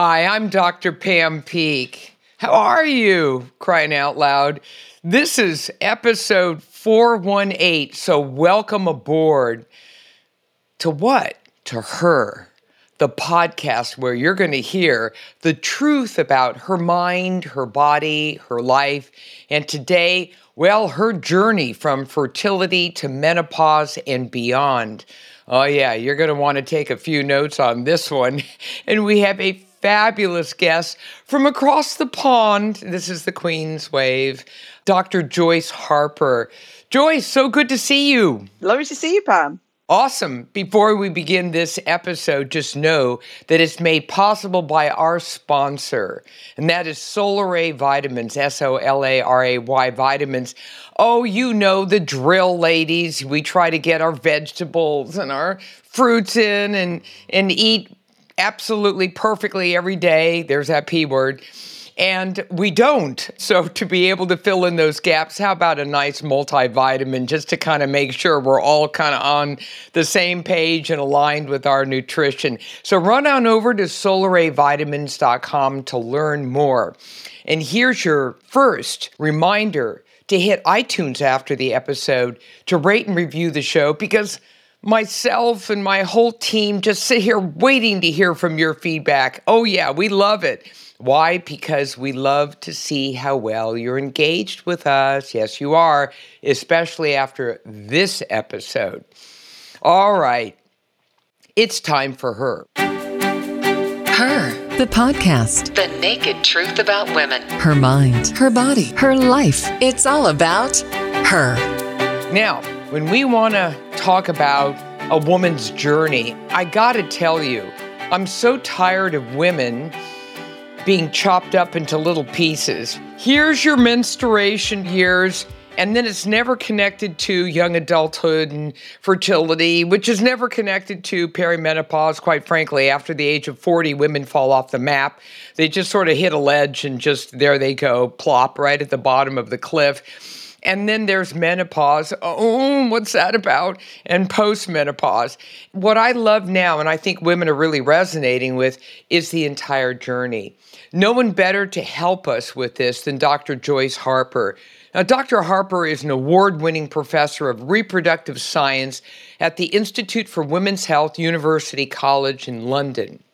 Hi, I'm Dr. Pam Peeke. How are you? Crying out loud. This is episode 418, so welcome aboard. To what? To her, the podcast where you're going to hear the truth about her mind, her body, her life, and today, well, her journey from fertility to menopause and beyond. Oh, yeah, you're going to want to take a few notes on this one. And we have a fabulous guest from across the pond. This is the Queen's Wave, Dr. Joyce Harper. Joyce, so good to see you. Lovely to see you, Pam. Awesome. Before we begin this episode, just know that it's made possible by our sponsor, and that is Solaray Vitamins, S O L A R A Y Vitamins. Oh, you know the drill, ladies. We try to get our vegetables and our fruits in and, and eat absolutely perfectly every day. There's that P word. And we don't. So, to be able to fill in those gaps, how about a nice multivitamin just to kind of make sure we're all kind of on the same page and aligned with our nutrition? So, run on over to solarayvitamins.com to learn more. And here's your first reminder to hit iTunes after the episode to rate and review the show because myself and my whole team just sit here waiting to hear from your feedback. Oh, yeah, we love it. Why? Because we love to see how well you're engaged with us. Yes, you are, especially after this episode. All right, it's time for her. Her, the podcast. The naked truth about women. Her mind, her body, her life. It's all about her. Now, when we want to talk about a woman's journey, I got to tell you, I'm so tired of women being chopped up into little pieces. Here's your menstruation years, and then it's never connected to young adulthood and fertility, which is never connected to perimenopause. Quite frankly, after the age of 40, women fall off the map. They just sort of hit a ledge and just there they go, plop right at the bottom of the cliff. And then there's menopause. Oh, what's that about? And postmenopause. What I love now, and I think women are really resonating with, is the entire journey. No one better to help us with this than Dr. Joyce Harper. Now, Dr. Harper is an award winning professor of reproductive science at the Institute for Women's Health, University College in London.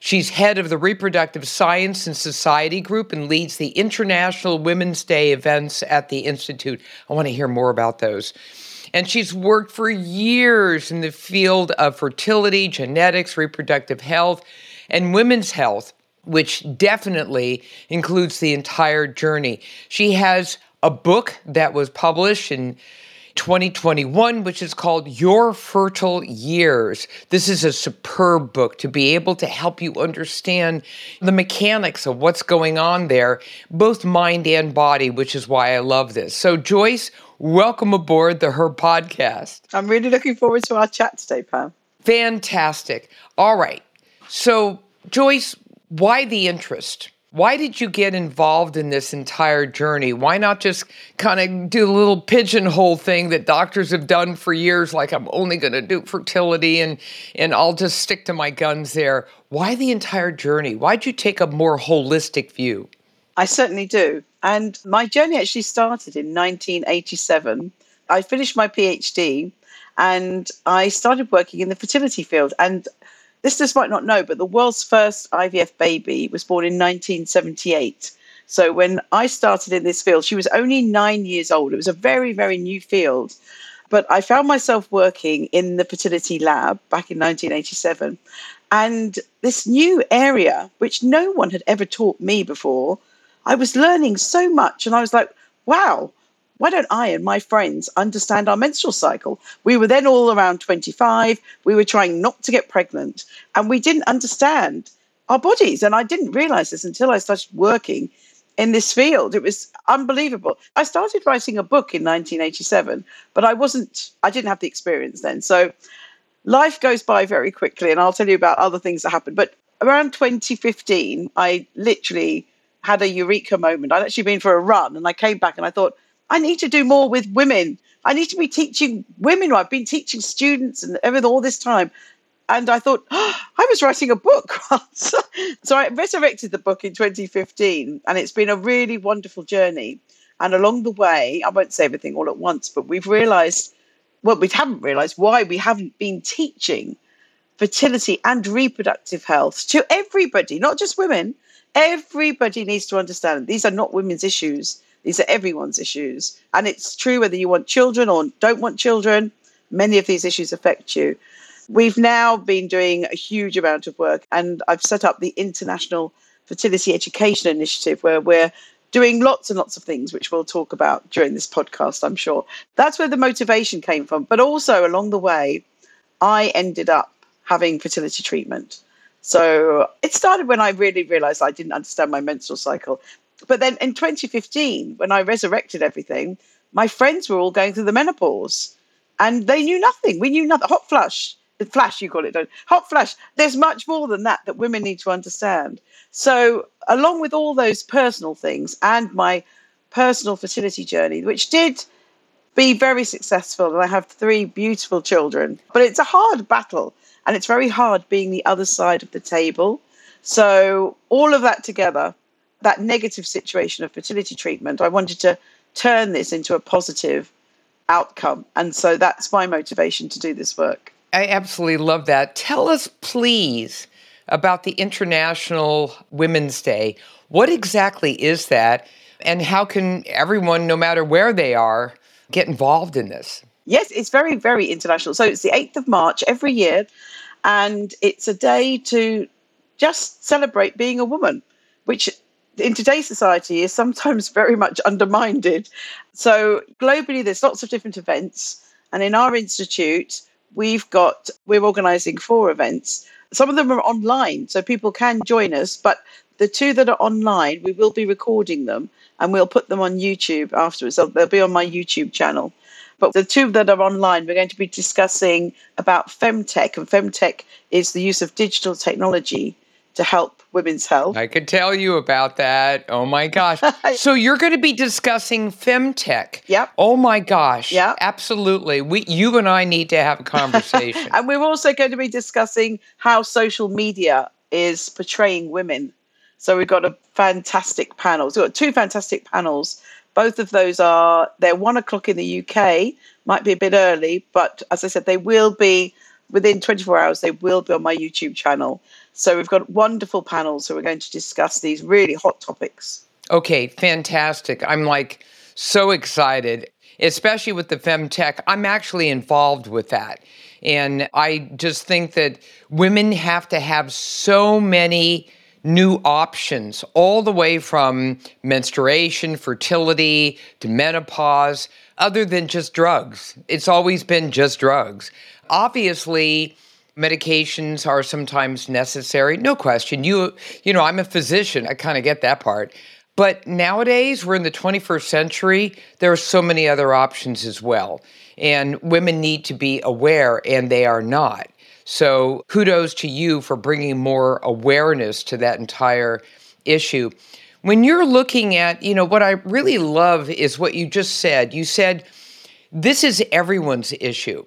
She's head of the Reproductive Science and Society Group and leads the International Women's Day events at the Institute. I want to hear more about those. And she's worked for years in the field of fertility, genetics, reproductive health, and women's health, which definitely includes the entire journey. She has a book that was published in 2021, which is called Your Fertile Years. This is a superb book to be able to help you understand the mechanics of what's going on there, both mind and body, which is why I love this. So, Joyce, welcome aboard the Her podcast. I'm really looking forward to our chat today, Pam. Fantastic. All right. So, Joyce, why the interest? Why did you get involved in this entire journey? Why not just kind of do a little pigeonhole thing that doctors have done for years, like I'm only going to do fertility and, and I'll just stick to my guns there? Why the entire journey? Why'd you take a more holistic view? I certainly do. And my journey actually started in 1987. I finished my PhD and I started working in the fertility field. And listeners might not know, but the world's first IVF baby was born in 1978. So when I started in this field, she was only nine years old. It was a very, very new field. But I found myself working in the fertility lab back in 1987. And this new area, which no one had ever taught me before, I was learning so much. And I was like, wow, why don't I and my friends understand our menstrual cycle? We were then all around 25. We were trying not to get pregnant and we didn't understand our bodies. And I didn't realize this until I started working in this field. It was unbelievable. I started writing a book in 1987, but I wasn't, I didn't have the experience then. So life goes by very quickly. And I'll tell you about other things that happened. But around 2015, I literally had a eureka moment. I'd actually been for a run and I came back and I thought, I need to do more with women. I need to be teaching women. I've been teaching students and everything all this time. And I thought, oh, I was writing a book once. so I resurrected the book in 2015, and it's been a really wonderful journey. And along the way, I won't say everything all at once, but we've realized, well, we haven't realized why we haven't been teaching fertility and reproductive health to everybody, not just women. Everybody needs to understand these are not women's issues, these are everyone's issues. And it's true whether you want children or don't want children, many of these issues affect you. We've now been doing a huge amount of work, and I've set up the International Fertility Education Initiative where we're doing lots and lots of things, which we'll talk about during this podcast, I'm sure. That's where the motivation came from. But also along the way, I ended up having fertility treatment. So it started when I really realized I didn't understand my menstrual cycle. But then in 2015, when I resurrected everything, my friends were all going through the menopause and they knew nothing. We knew nothing. Hot flush, the flash you call it, don't hot flash. There's much more than that that women need to understand. So, along with all those personal things and my personal fertility journey, which did be very successful, and I have three beautiful children, but it's a hard battle and it's very hard being the other side of the table. So, all of that together, that negative situation of fertility treatment, I wanted to turn this into a positive outcome. And so that's my motivation to do this work. I absolutely love that. Tell us, please, about the International Women's Day. What exactly is that? And how can everyone, no matter where they are, get involved in this? Yes, it's very, very international. So it's the 8th of March every year, and it's a day to just celebrate being a woman, which in today's society is sometimes very much undermined. So globally, there's lots of different events, and in our institute, we've got we're organising four events. Some of them are online, so people can join us, but the two that are online, we will be recording them and we'll put them on YouTube afterwards. So they'll be on my YouTube channel. But the two that are online, we're going to be discussing about femtech, and femtech is the use of digital technology to help women's health. I could tell you about that. Oh my gosh. so you're going to be discussing femtech. Yep. Oh my gosh. Yeah. Absolutely. We you and I need to have a conversation. and we're also going to be discussing how social media is portraying women. So we've got a fantastic panel. So we've got two fantastic panels. Both of those are they're one o'clock in the UK. Might be a bit early, but as I said, they will be within 24 hours. They will be on my YouTube channel. So we've got wonderful panels. So we're going to discuss these really hot topics. Okay, fantastic. I'm like so excited, especially with the femtech. I'm actually involved with that. And I just think that women have to have so many new options, all the way from menstruation, fertility, to menopause, other than just drugs. It's always been just drugs. Obviously, medications are sometimes necessary no question. You you know i'm a physician i kind of get that part. But nowadays we're in the 21st century there are so many other options as well. And women need to be aware and they are not. So kudos to you for bringing more awareness to that entire issue. When you're looking at you know what i really love is what you just said. You said this is everyone's issue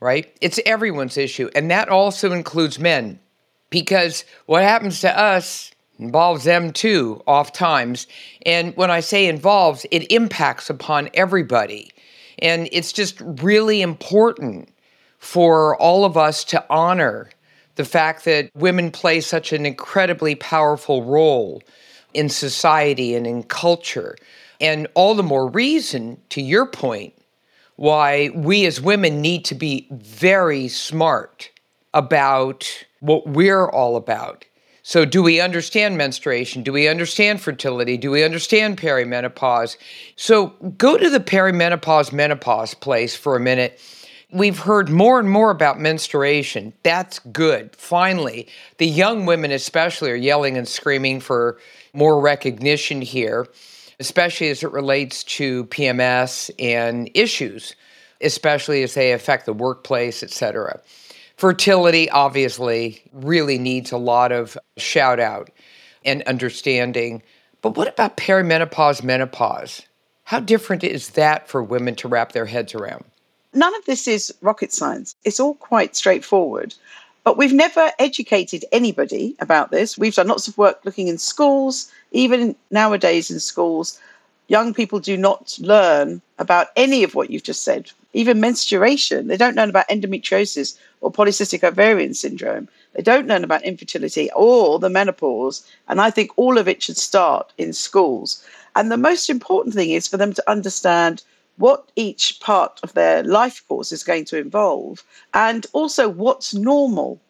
right? It's everyone's issue. And that also includes men because what happens to us involves them too, oft times. And when I say involves, it impacts upon everybody. And it's just really important for all of us to honor the fact that women play such an incredibly powerful role in society and in culture. And all the more reason, to your point, why we as women need to be very smart about what we're all about. So, do we understand menstruation? Do we understand fertility? Do we understand perimenopause? So, go to the perimenopause menopause place for a minute. We've heard more and more about menstruation. That's good. Finally, the young women, especially, are yelling and screaming for more recognition here especially as it relates to PMS and issues, especially as they affect the workplace, et cetera. Fertility obviously really needs a lot of shout out and understanding. But what about perimenopause, menopause? How different is that for women to wrap their heads around? None of this is rocket science. It's all quite straightforward. But we've never educated anybody about this. We've done lots of work looking in schools, even nowadays in schools. Young people do not learn about any of what you've just said, even menstruation. They don't learn about endometriosis or polycystic ovarian syndrome. They don't learn about infertility or the menopause. And I think all of it should start in schools. And the most important thing is for them to understand what each part of their life course is going to involve and also what's normal.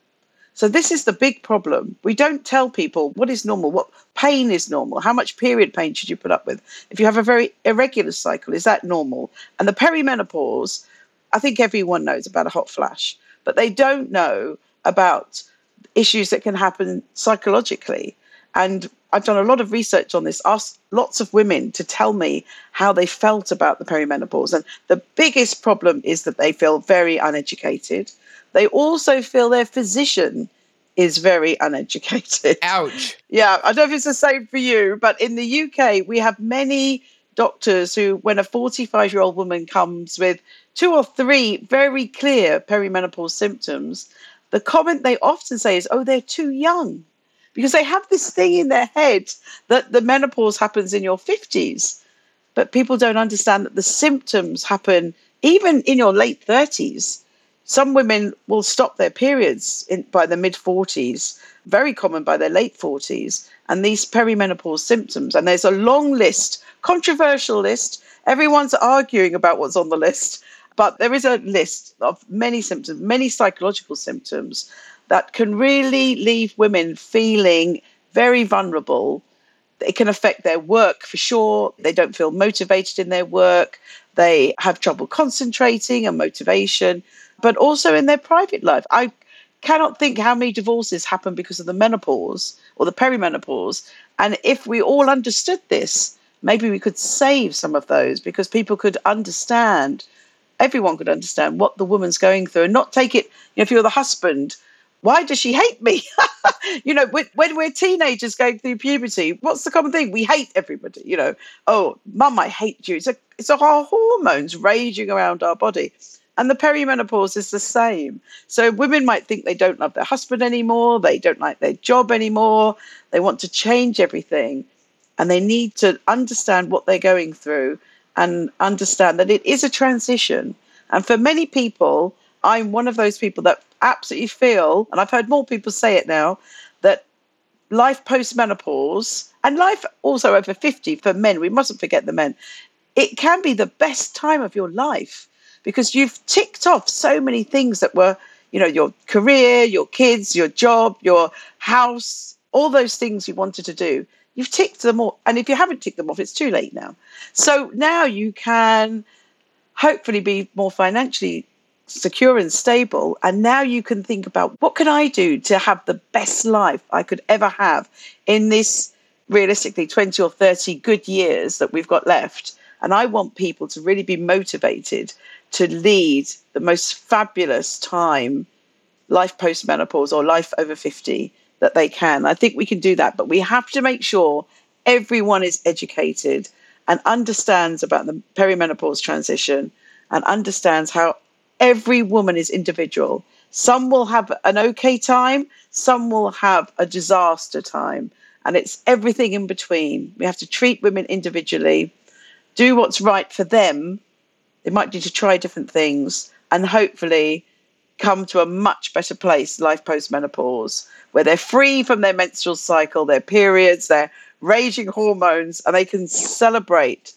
So, this is the big problem. We don't tell people what is normal, what pain is normal, how much period pain should you put up with. If you have a very irregular cycle, is that normal? And the perimenopause, I think everyone knows about a hot flash, but they don't know about issues that can happen psychologically. And I've done a lot of research on this, asked lots of women to tell me how they felt about the perimenopause. And the biggest problem is that they feel very uneducated. They also feel their physician is very uneducated. Ouch. Yeah, I don't know if it's the same for you, but in the UK, we have many doctors who, when a 45 year old woman comes with two or three very clear perimenopause symptoms, the comment they often say is, oh, they're too young. Because they have this thing in their head that the menopause happens in your 50s. But people don't understand that the symptoms happen even in your late 30s. Some women will stop their periods in, by the mid 40s, very common by their late 40s. And these perimenopause symptoms, and there's a long list, controversial list. Everyone's arguing about what's on the list, but there is a list of many symptoms, many psychological symptoms that can really leave women feeling very vulnerable. It can affect their work for sure. They don't feel motivated in their work. They have trouble concentrating and motivation, but also in their private life. I cannot think how many divorces happen because of the menopause or the perimenopause. And if we all understood this, maybe we could save some of those because people could understand, everyone could understand what the woman's going through and not take it, you know, if you're the husband, why does she hate me? you know, when, we're teenagers going through puberty, what's the common thing? We hate everybody. You know, oh, mum, I hate you. It's a, it's our hormones raging around our body. And the perimenopause is the same. So women might think they don't love their husband anymore, they don't like their job anymore, they want to change everything. And they need to understand what they're going through and understand that it is a transition. And for many people, I'm one of those people that absolutely feel, and I've heard more people say it now, that life post menopause and life also over 50 for men, we mustn't forget the men, it can be the best time of your life because you've ticked off so many things that were, you know, your career, your kids, your job, your house, all those things you wanted to do. You've ticked them all. And if you haven't ticked them off, it's too late now. So now you can hopefully be more financially secure and stable. And now you can think about what can I do to have the best life I could ever have in this realistically 20 or 30 good years that we've got left. And I want people to really be motivated to lead the most fabulous time, life post menopause or life over 50, that they can. I think we can do that, but we have to make sure everyone is educated and understands about the perimenopause transition and understands how every woman is individual. Some will have an okay time, some will have a disaster time, and it's everything in between. We have to treat women individually, do what's right for them. They might need to try different things, and hopefully come to a much better place life post menopause where they're free from their menstrual cycle, their periods, their raging hormones, and they can celebrate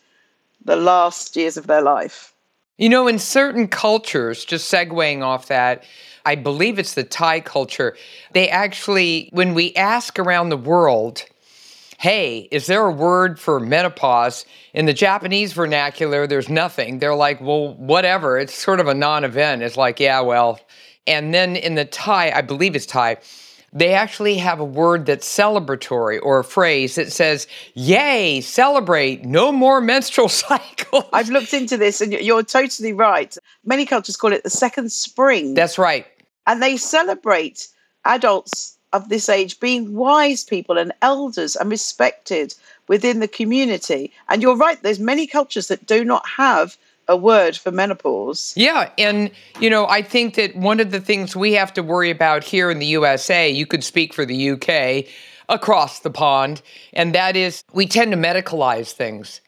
the last years of their life. You know, in certain cultures, just segueing off that, I believe it's the Thai culture, they actually, when we ask around the world, hey, is there a word for menopause? In the Japanese vernacular, there's nothing. They're like, well, whatever. It's sort of a non event. It's like, yeah, well. And then in the Thai, I believe it's Thai, they actually have a word that's celebratory or a phrase that says, Yay, celebrate, no more menstrual cycle. I've looked into this and you're totally right. Many cultures call it the second spring. That's right. And they celebrate adults of this age being wise people and elders and respected within the community. And you're right, there's many cultures that do not have a word for menopause. Yeah. And, you know, I think that one of the things we have to worry about here in the USA, you could speak for the UK, across the pond, and that is we tend to medicalize things.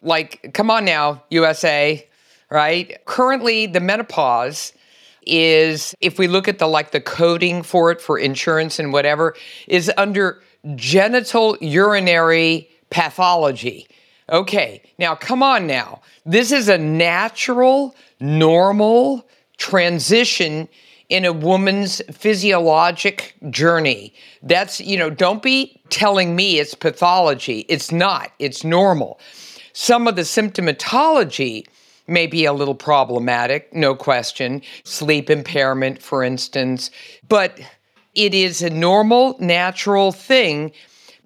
Like, come on now, USA, right? Currently, the menopause is, if we look at the like the coding for it for insurance and whatever, is under genital urinary pathology. Okay, now come on now. This is a natural, normal transition in a woman's physiologic journey. That's, you know, don't be telling me it's pathology. It's not, it's normal. Some of the symptomatology may be a little problematic, no question. Sleep impairment, for instance, but it is a normal, natural thing.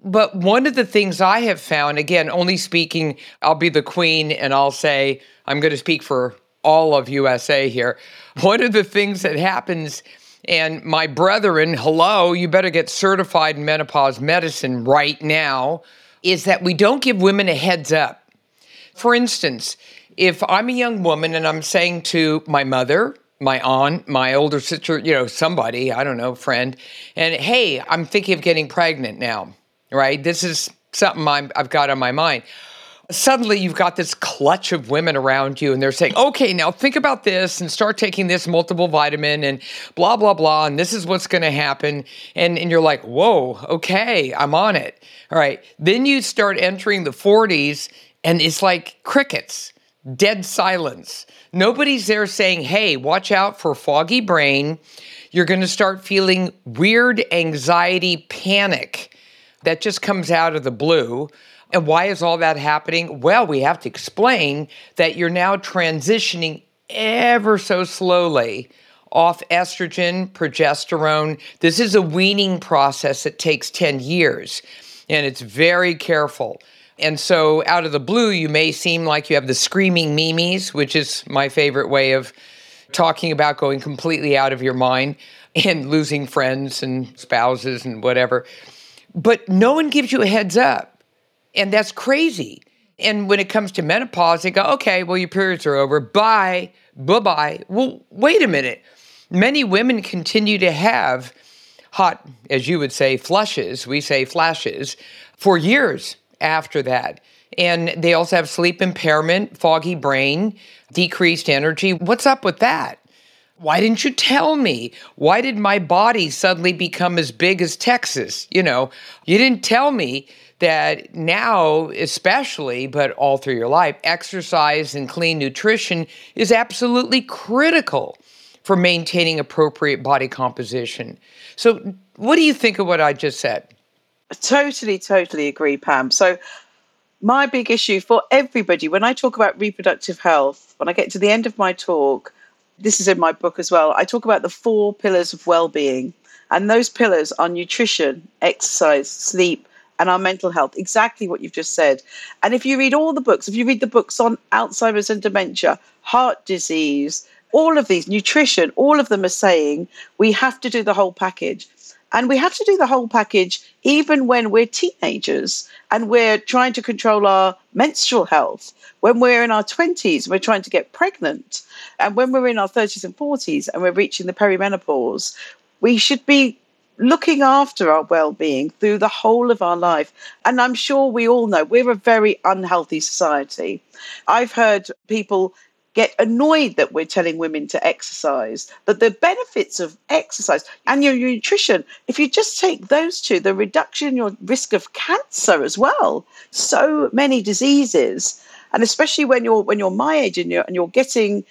But one of the things I have found, again, only speaking, I'll be the queen and I'll say, I'm going to speak for all of USA here. One of the things that happens, and my brethren, hello, you better get certified in menopause medicine right now, is that we don't give women a heads up. For instance, if I'm a young woman and I'm saying to my mother, my aunt, my older sister, you know, somebody, I don't know, friend, and hey, I'm thinking of getting pregnant now, right? This is something i have got on my mind. Suddenly, you've got this clutch of women around you, and they're saying, okay, now think about this and start taking this multiple vitamin and blah, blah, blah, and this is what's going to happen. And, and you're like, whoa, okay, I'm on it. All right. Then you start entering the 40s, and it's like crickets, dead silence. Nobody's there saying, hey, watch out for foggy brain. You're going to start feeling weird anxiety, panic that just comes out of the blue. And why is all that happening? Well, we have to explain that you're now transitioning ever so slowly off estrogen, progesterone. This is a weaning process that takes 10 years, and it's very careful. And so, out of the blue, you may seem like you have the screaming memes, which is my favorite way of talking about going completely out of your mind and losing friends and spouses and whatever. But no one gives you a heads up. And that's crazy. And when it comes to menopause, they go, okay, well, your periods are over. Bye. Bye bye. Well, wait a minute. Many women continue to have hot, as you would say, flushes. We say flashes for years after that. And they also have sleep impairment, foggy brain, decreased energy. What's up with that? Why didn't you tell me? Why did my body suddenly become as big as Texas? You know, you didn't tell me that now, especially, but all through your life, exercise and clean nutrition is absolutely critical for maintaining appropriate body composition. So, what do you think of what I just said? Totally, totally agree, Pam. So, my big issue for everybody when I talk about reproductive health, when I get to the end of my talk, this is in my book as well, I talk about the four pillars of well being. And those pillars are nutrition, exercise, sleep, and our mental health. Exactly what you've just said. And if you read all the books, if you read the books on Alzheimer's and dementia, heart disease, all of these, nutrition, all of them are saying we have to do the whole package. And we have to do the whole package even when we're teenagers and we're trying to control our menstrual health. When we're in our 20s, we're trying to get pregnant. And when we're in our 30s and 40s and we're reaching the perimenopause, we should be looking after our well-being through the whole of our life and i'm sure we all know we're a very unhealthy society i've heard people get annoyed that we're telling women to exercise, that the benefits of exercise and your nutrition, if you just take those two, the reduction in your risk of cancer as well, so many diseases, and especially when you're when you're my age and you're and you're getting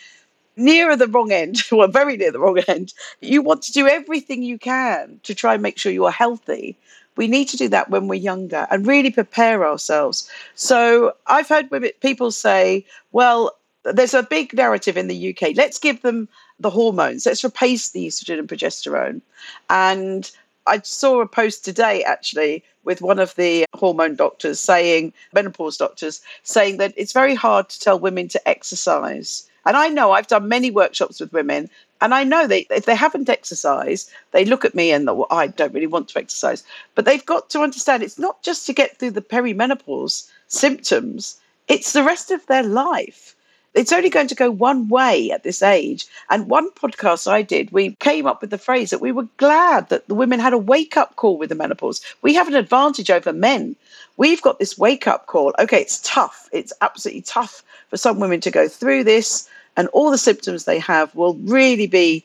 nearer the wrong end, or very near the wrong end, you want to do everything you can to try and make sure you are healthy. We need to do that when we're younger and really prepare ourselves. So I've heard people say, well, there's a big narrative in the UK. Let's give them the hormones. Let's replace the estrogen and progesterone. And I saw a post today actually with one of the hormone doctors saying, menopause doctors, saying that it's very hard to tell women to exercise. And I know I've done many workshops with women, and I know they if they haven't exercised, they look at me and well, oh, I don't really want to exercise. But they've got to understand it's not just to get through the perimenopause symptoms; it's the rest of their life it's only going to go one way at this age. And one podcast I did, we came up with the phrase that we were glad that the women had a wake up call with the menopause. We have an advantage over men. We've got this wake up call. Okay, it's tough. It's absolutely tough for some women to go through this, and all the symptoms they have will really be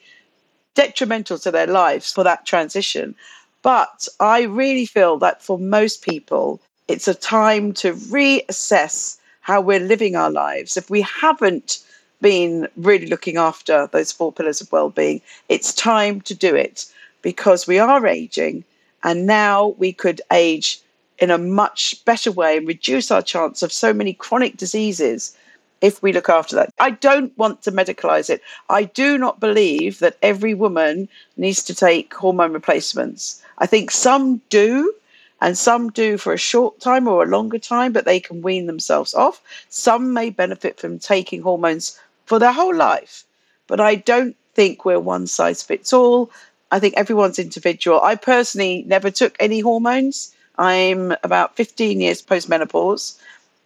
detrimental to their lives for that transition. But I really feel that for most people, it's a time to reassess how we're living our lives. If we haven't been really looking after those four pillars of well-being, it's time to do it because we are aging and now we could age in a much better way and reduce our chance of so many chronic diseases if we look after that. I don't want to medicalize it. I do not believe that every woman needs to take hormone replacements. I think some do, and some do for a short time or a longer time, but they can wean themselves off. Some may benefit from taking hormones for their whole life, but I don't think we're one size fits all. I think everyone's individual. I personally never took any hormones. I'm about 15 years postmenopause,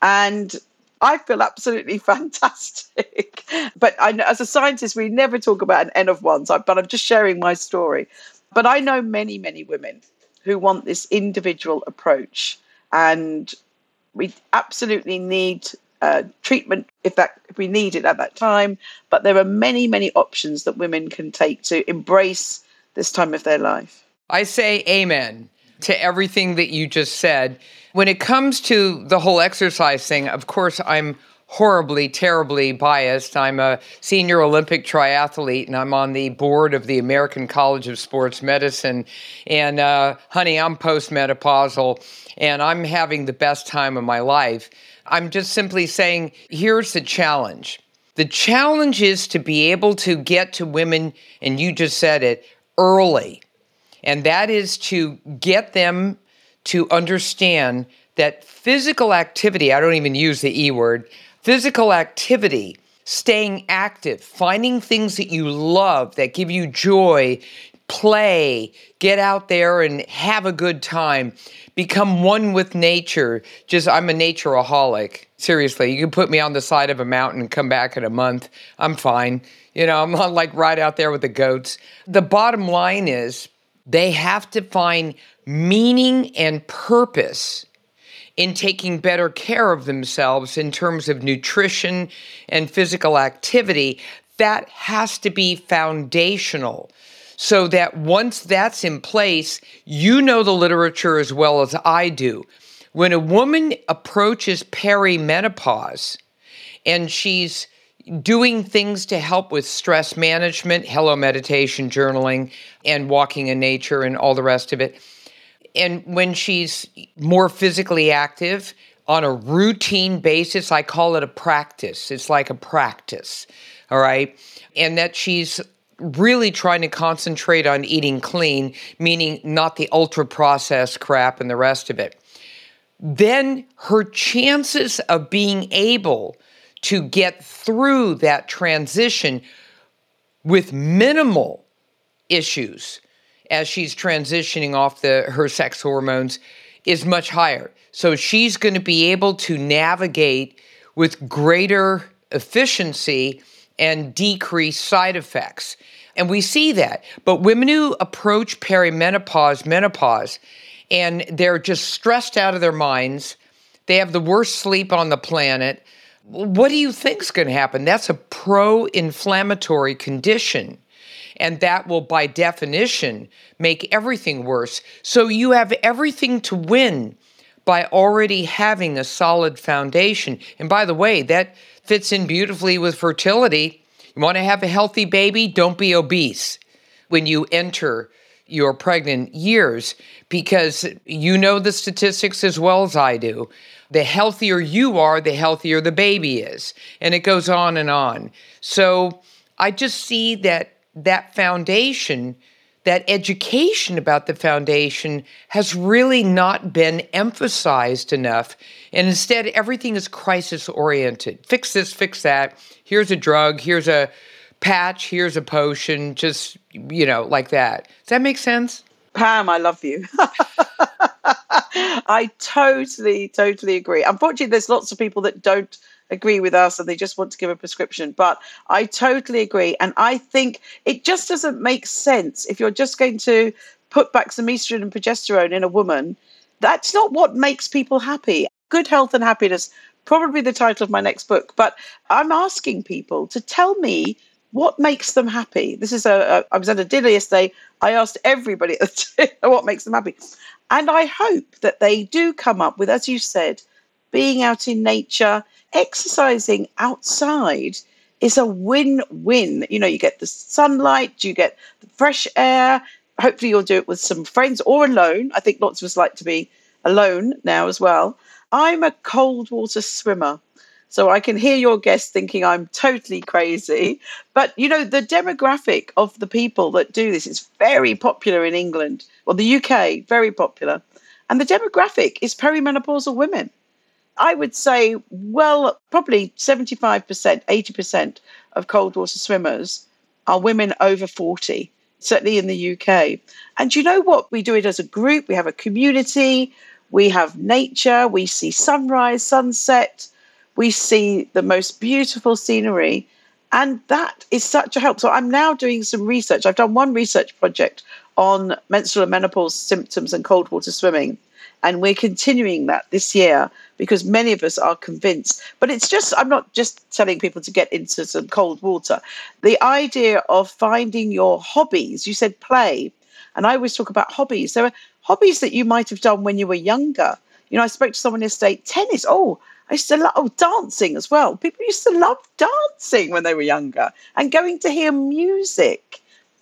and I feel absolutely fantastic. but I, as a scientist, we never talk about an N of ones, but I'm just sharing my story. But I know many, many women who want this individual approach. And we absolutely need uh, treatment if that if we need it at that time. But there are many, many options that women can take to embrace this time of their life. I say amen to everything that you just said. When it comes to the whole exercise thing, of course, I'm horribly, terribly biased. I'm a senior Olympic triathlete and I'm on the board of the American College of Sports Medicine. And uh, honey, I'm postmenopausal and I'm having the best time of my life. I'm just simply saying here's the challenge. The challenge is to be able to get to women, and you just said it, early. And that is to get them to understand that physical activity, I don't even use the E word, Physical activity, staying active, finding things that you love that give you joy, play, get out there and have a good time. Become one with nature. Just, I'm a natureaholic. Seriously, you can put me on the side of a mountain and come back in a month. I'm fine. You know, I'm not like right out there with the goats. The bottom line is they have to find meaning and purpose in taking better care of themselves in terms of nutrition and physical activity, that has to be foundational. So that once that's in place, you know the literature as well as I do. When a woman approaches perimenopause and she's doing things to help with stress management, hello meditation, journaling, and walking in nature, and all the rest of it and when she's more physically active on a routine basis, I call it a practice. It's like a practice, all right? And that she's really trying to concentrate on eating clean, meaning not the ultra processed crap and the rest of it. Then her chances of being able to get through that transition with minimal issues as she's transitioning off the her sex hormones is much higher. So she's going to be able to navigate with greater efficiency and decrease side effects. And we see that. But women who approach perimenopause, menopause, and they're just stressed out of their minds, they have the worst sleep on the planet. What do you think is going to happen? That's a pro inflammatory condition and that will, by definition, make everything worse. So you have everything to win by already having a solid foundation. And by the way, that fits in beautifully with fertility. You want to have a healthy baby? Don't be obese when you enter your pregnant years because you know the statistics as well as I do. The healthier you are, the healthier the baby is. And it goes on and on. So I just see that that foundation, that education about the foundation has really not been emphasized enough. And instead, everything is crisis oriented. Fix this, fix that. Here's a drug, here's a patch, here's a potion, just, you know, like that. Does that make sense? Pam, I love you. I totally, totally agree. Unfortunately, there's lots of people that don't agree with us and they just want to give a prescription. But I totally agree. And I think it just doesn't make sense if you're just going to put back some estrogen and progesterone in a woman. That's not what makes people happy. Good health and happiness, probably the title of my next book. But I'm asking people to tell me what makes them happy. This is a, a I was at a dinner yesterday. I asked everybody what makes them happy. And I hope that they do come up with, as you said, being out in nature, exercising outside is a win win. You know, you get the sunlight, you get the fresh air. Hopefully, you'll do it with some friends or alone. I think lots of us like to be alone now as well. I'm a cold water swimmer. So I can hear your guests thinking I'm totally crazy. But, you know, the demographic of the people that do this is very popular in England, well, the UK, very popular. And the demographic is perimenopausal women. I would say, well, probably 75%, 80% of cold water swimmers are women over 40, certainly in the UK. And you know what? We do it as a group, we have a community, we have nature, we see sunrise, sunset, we see the most beautiful scenery. And that is such a help. So I'm now doing some research. I've done one research project on menstrual and menopause symptoms and cold water swimming. And we're continuing that this year because many of us are convinced. But it's just, I'm not just telling people to get into some cold water. The idea of finding your hobbies, you said play. And I always talk about hobbies. There are hobbies that you might have done when you were younger. You know, I spoke to someone yesterday, tennis. Oh, I used to love oh, dancing as well. People used to love dancing when they were younger and going to hear music.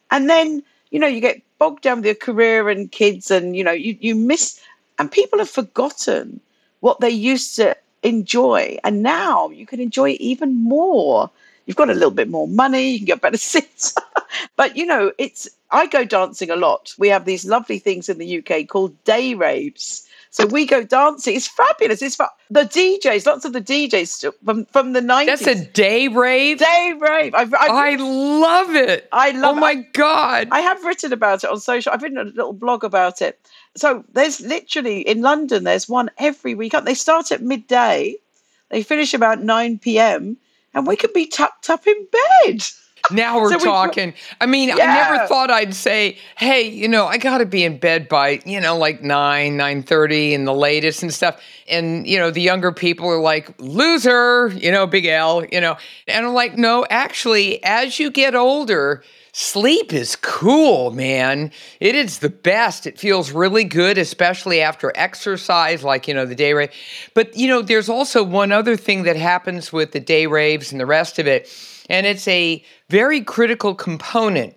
And then, you know, you get bogged down with your career and kids and, you know, you, you miss, and people have forgotten what they used to enjoy. And now you can enjoy it even more. You've got a little bit more money, you can get better seats. But, you know, it's, I go dancing a lot. We have these lovely things in the UK called day raves so we go dancing. It's fabulous. It's fa- the DJs, lots of the DJs from, from the 90s. That's a day rave? Day rave. I've, I've, i love it. I oh love Oh my God. I have written about it on social. I've written a little blog about it. So there's literally in London, there's one every weekend. They start at midday, they finish about 9 p.m., and we can be tucked up in bed. Now we're so talking. We, I mean, yeah. I never thought I'd say, "Hey, you know, I got to be in bed by, you know, like 9, 9:30 and the latest and stuff." And, you know, the younger people are like, "Loser," you know, big L, you know. And I'm like, "No, actually, as you get older, Sleep is cool, man. It is the best. It feels really good, especially after exercise, like, you know, the day rave. But, you know, there's also one other thing that happens with the day raves and the rest of it and it's a very critical component.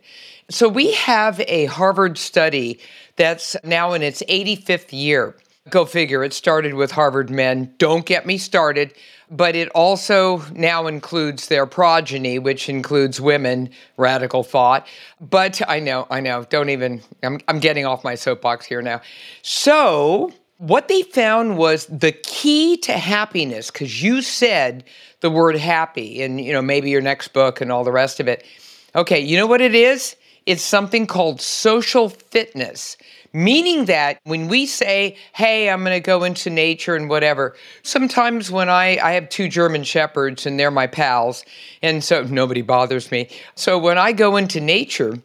So we have a Harvard study that's now in its 85th year. Go figure, it started with Harvard men. Don't get me started. But it also now includes their progeny, which includes women, radical thought. But I know, I know, don't even, I'm, I'm getting off my soapbox here now. So what they found was the key to happiness, because you said the word happy in, you know, maybe your next book and all the rest of it. Okay, you know what it is? It's something called social fitness, meaning that when we say, hey, I'm going to go into nature and whatever, sometimes when I, I have two German shepherds and they're my pals, and so nobody bothers me. So when I go into nature,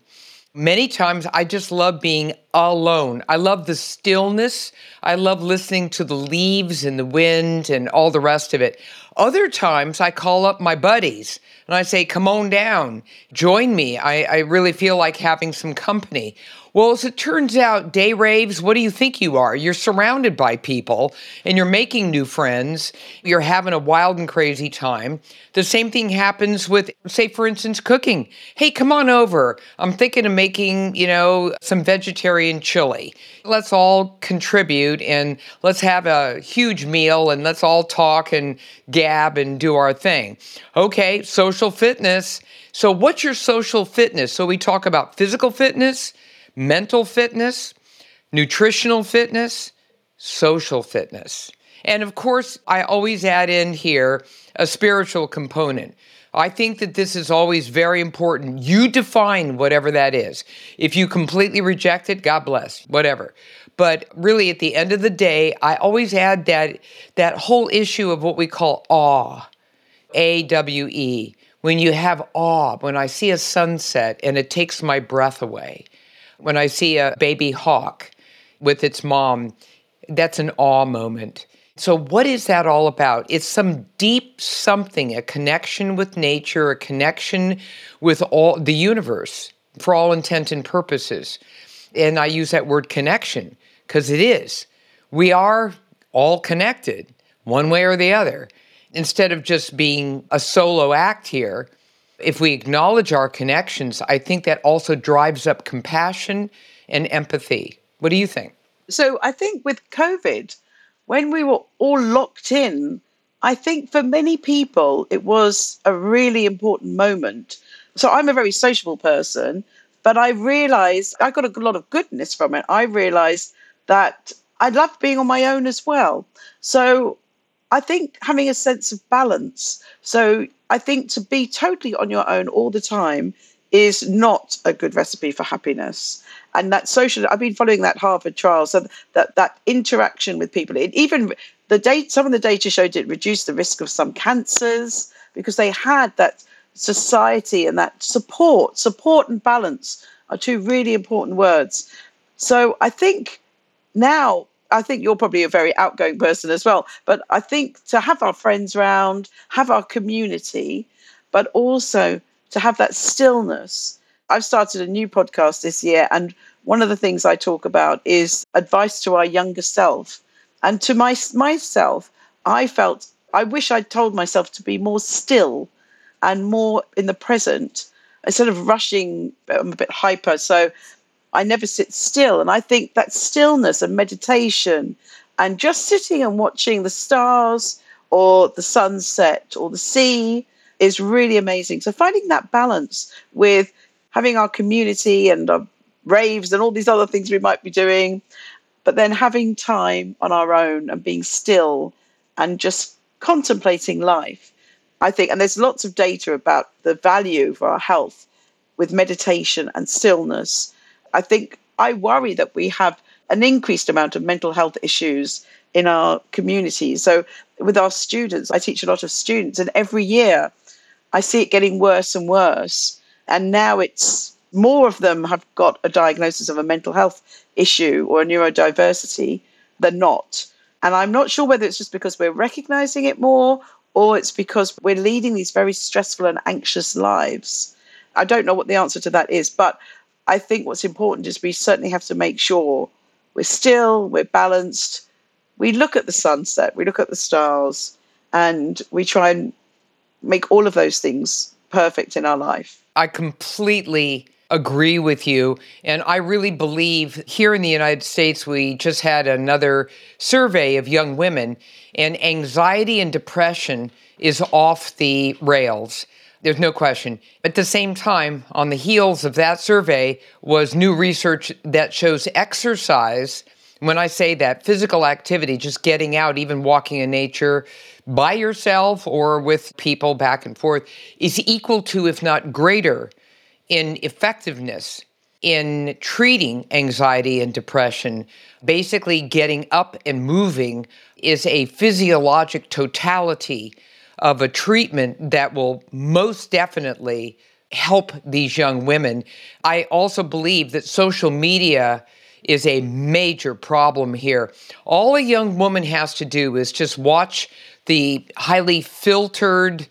Many times I just love being alone. I love the stillness. I love listening to the leaves and the wind and all the rest of it. Other times I call up my buddies and I say, come on down, join me. I, I really feel like having some company. Well, as it turns out, day raves, what do you think you are? You're surrounded by people and you're making new friends. You're having a wild and crazy time. The same thing happens with, say, for instance, cooking. Hey, come on over. I'm thinking of making, you know, some vegetarian chili. Let's all contribute and let's have a huge meal and let's all talk and gab and do our thing. Okay, social fitness. So, what's your social fitness? So, we talk about physical fitness mental fitness, nutritional fitness, social fitness. And of course, I always add in here a spiritual component. I think that this is always very important. You define whatever that is. If you completely reject it, God bless, whatever. But really at the end of the day, I always add that that whole issue of what we call awe. A W E. When you have awe, when I see a sunset and it takes my breath away, when I see a baby hawk with its mom, that's an awe moment. So, what is that all about? It's some deep something, a connection with nature, a connection with all the universe for all intent and purposes. And I use that word connection because it is. We are all connected one way or the other. Instead of just being a solo act here, if we acknowledge our connections, I think that also drives up compassion and empathy. What do you think? So I think with COVID, when we were all locked in, I think for many people it was a really important moment. So I'm a very sociable person, but I realized I got a lot of goodness from it. I realized that I loved being on my own as well. So I think having a sense of balance. So I think to be totally on your own all the time is not a good recipe for happiness. And that social, I've been following that Harvard trial, so that that interaction with people, it even the data, some of the data showed it reduced the risk of some cancers because they had that society and that support. Support and balance are two really important words. So I think now I think you're probably a very outgoing person as well. But I think to have our friends around, have our community, but also to have that stillness. I've started a new podcast this year, and one of the things I talk about is advice to our younger self. And to my, myself, I felt I wish I'd told myself to be more still and more in the present instead of rushing. I'm a bit hyper. So I never sit still. And I think that stillness and meditation and just sitting and watching the stars or the sunset or the sea is really amazing. So finding that balance with having our community and our raves and all these other things we might be doing, but then having time on our own and being still and just contemplating life. I think, and there's lots of data about the value for our health with meditation and stillness I think I worry that we have an increased amount of mental health issues in our communities. So, with our students, I teach a lot of students, and every year I see it getting worse and worse. And now it's more of them have got a diagnosis of a mental health issue or a neurodiversity than not. And I'm not sure whether it's just because we're recognizing it more or it's because we're leading these very stressful and anxious lives. I don't know what the answer to that is, but I think what's important is we certainly have to make sure we're still, we're balanced. We look at the sunset, we look at the stars, and we try and make all of those things perfect in our life. I completely agree with you. And I really believe here in the United States, we just had another survey of young women, and anxiety and depression is off the rails. There's no question. At the same time, on the heels of that survey was new research that shows exercise. When I say that, physical activity, just getting out, even walking in nature by yourself or with people back and forth, is equal to, if not greater, in effectiveness in treating anxiety and depression. Basically, getting up and moving is a physiologic totality of a treatment that will most definitely help these young women. I also believe that social media is a major problem here. All a young woman has to do is just watch the highly filtered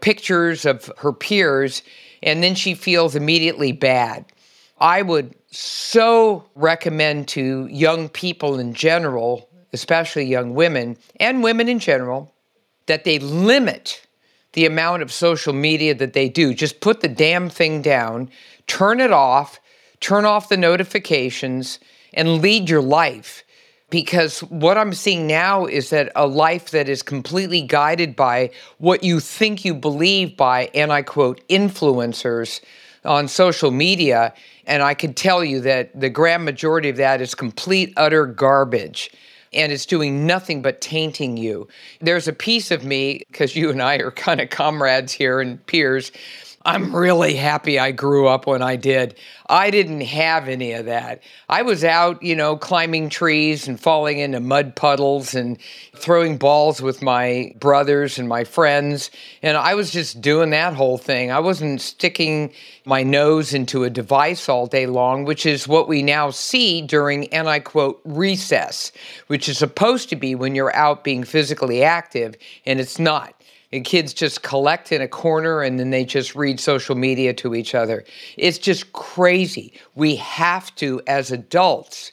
pictures of her peers, and then she feels immediately bad. I would so recommend to young people in general, especially young women and women in general, that they limit the amount of social media that they do. Just put the damn thing down, turn it off, turn off the notifications, and lead your life. Because what I'm seeing now is that a life that is completely guided by what you think you believe by, and I quote, influencers on social media. And I can tell you that the grand majority of that is complete, utter garbage and it's doing nothing but tainting you. There's a piece of me, because you and I are kind of comrades here and peers. I'm really happy I grew up when I did. I didn't have any of that. I was out, you know, climbing trees and falling into mud puddles and throwing balls with my brothers and my friends. And I was just doing that whole thing. I wasn't sticking my nose into a device all day long, which is what we now see during, and I quote, recess, which is supposed to be when you're out being physically active, and it's not and kids just collect in a corner and then they just read social media to each other. It's just crazy. We have to, as adults,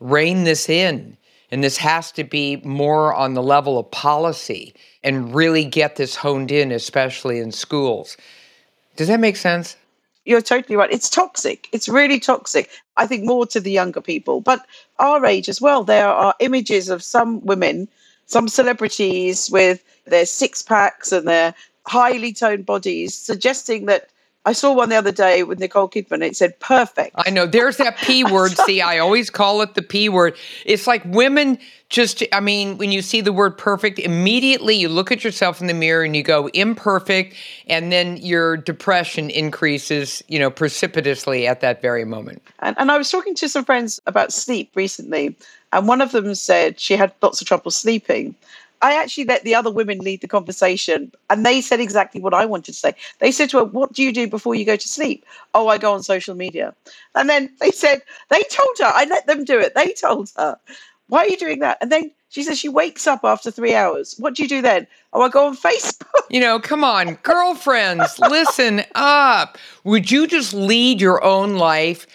rein this in. And this has to be more on the level of policy and really get this honed in, especially in schools. Does that make sense? You're totally right. It's toxic. It's really toxic. I think more to the younger people, but our age as well. There are images of some women, some celebrities with their six packs and their highly toned bodies, suggesting that I saw one the other day with Nicole Kidman. It said perfect. I know. There's that P word. See, I always call it the P word. It's like women just, I mean, when you see the word perfect, immediately you look at yourself in the mirror and you go imperfect, and then your depression increases, you know, precipitously at that very moment. And, and I was talking to some friends about sleep recently, and one of them said she had lots of trouble sleeping. I actually let the other women lead the conversation, and they said exactly what I wanted to say. They said to her, What do you do before you go to sleep? Oh, I go on social media. And then they said, They told her, I let them do it. They told her, Why are you doing that? And then she says she wakes up after three hours. What do you do then? Oh, I go on Facebook. You know, come on, girlfriends, listen up. Would you just lead your own life,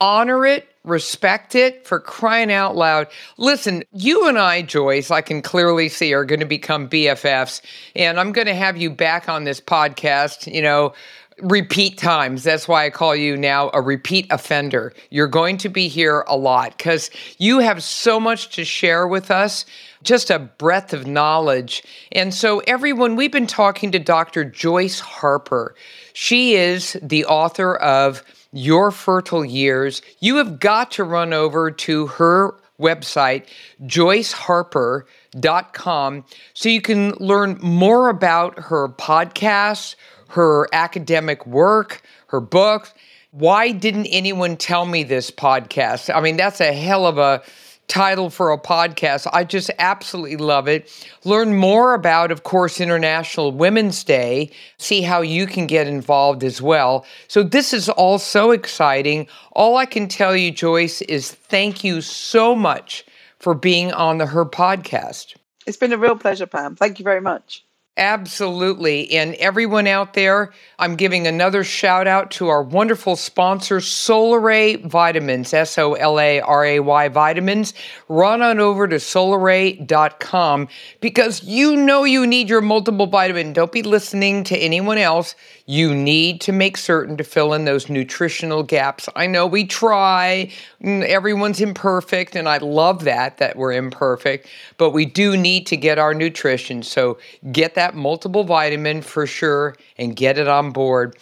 honor it, respect it for crying out loud. Listen, you and I, Joyce, I can clearly see are going to become BFFs, and I'm going to have you back on this podcast, you know, repeat times. That's why I call you now a repeat offender. You're going to be here a lot because you have so much to share with us, just a breadth of knowledge. And so, everyone, we've been talking to Dr. Joyce Harper. She is the author of your fertile years, you have got to run over to her website, joyceharper.com, so you can learn more about her podcasts, her academic work, her books. Why didn't anyone tell me this podcast? I mean, that's a hell of a title for a podcast. I just absolutely love it. Learn more about, of course, International Women's Day, see how you can get involved as well. So, this is all so exciting. All I can tell you, Joyce, is thank you so much for being on the Her podcast. It's been a real pleasure, Pam. Thank you very much. Absolutely. And everyone out there, I'm giving another shout out to our wonderful sponsor, Solaray Vitamins, S O L A R A Y Vitamins. Run on over to solaray.com because you know you need your multiple vitamin. Don't be listening to anyone else. You need to make certain to fill in those nutritional gaps. I know we try, everyone's imperfect, and I love that, that we're imperfect, but we do need to get our nutrition. So get that multiple vitamin for sure and get it on board.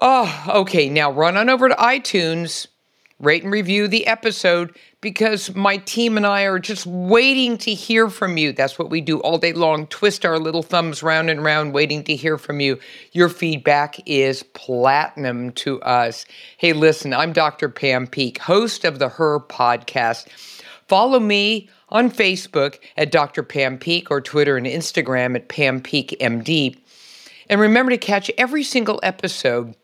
Oh, okay. Now run on over to iTunes, rate and review the episode because my team and I are just waiting to hear from you. That's what we do all day long twist our little thumbs round and round, waiting to hear from you. Your feedback is platinum to us. Hey, listen, I'm Dr. Pam Peeke, host of the Her podcast. Follow me on Facebook at Dr. Pam Peeke or Twitter and Instagram at Pam Peeke MD. And remember to catch every single episode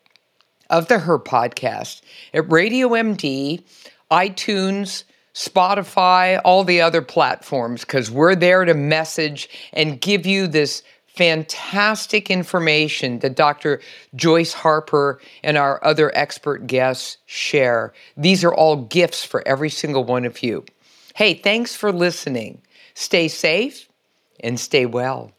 of the Her podcast at Radio MD, iTunes, Spotify, all the other platforms, because we're there to message and give you this fantastic information that Dr. Joyce Harper and our other expert guests share. These are all gifts for every single one of you. Hey, thanks for listening. Stay safe and stay well.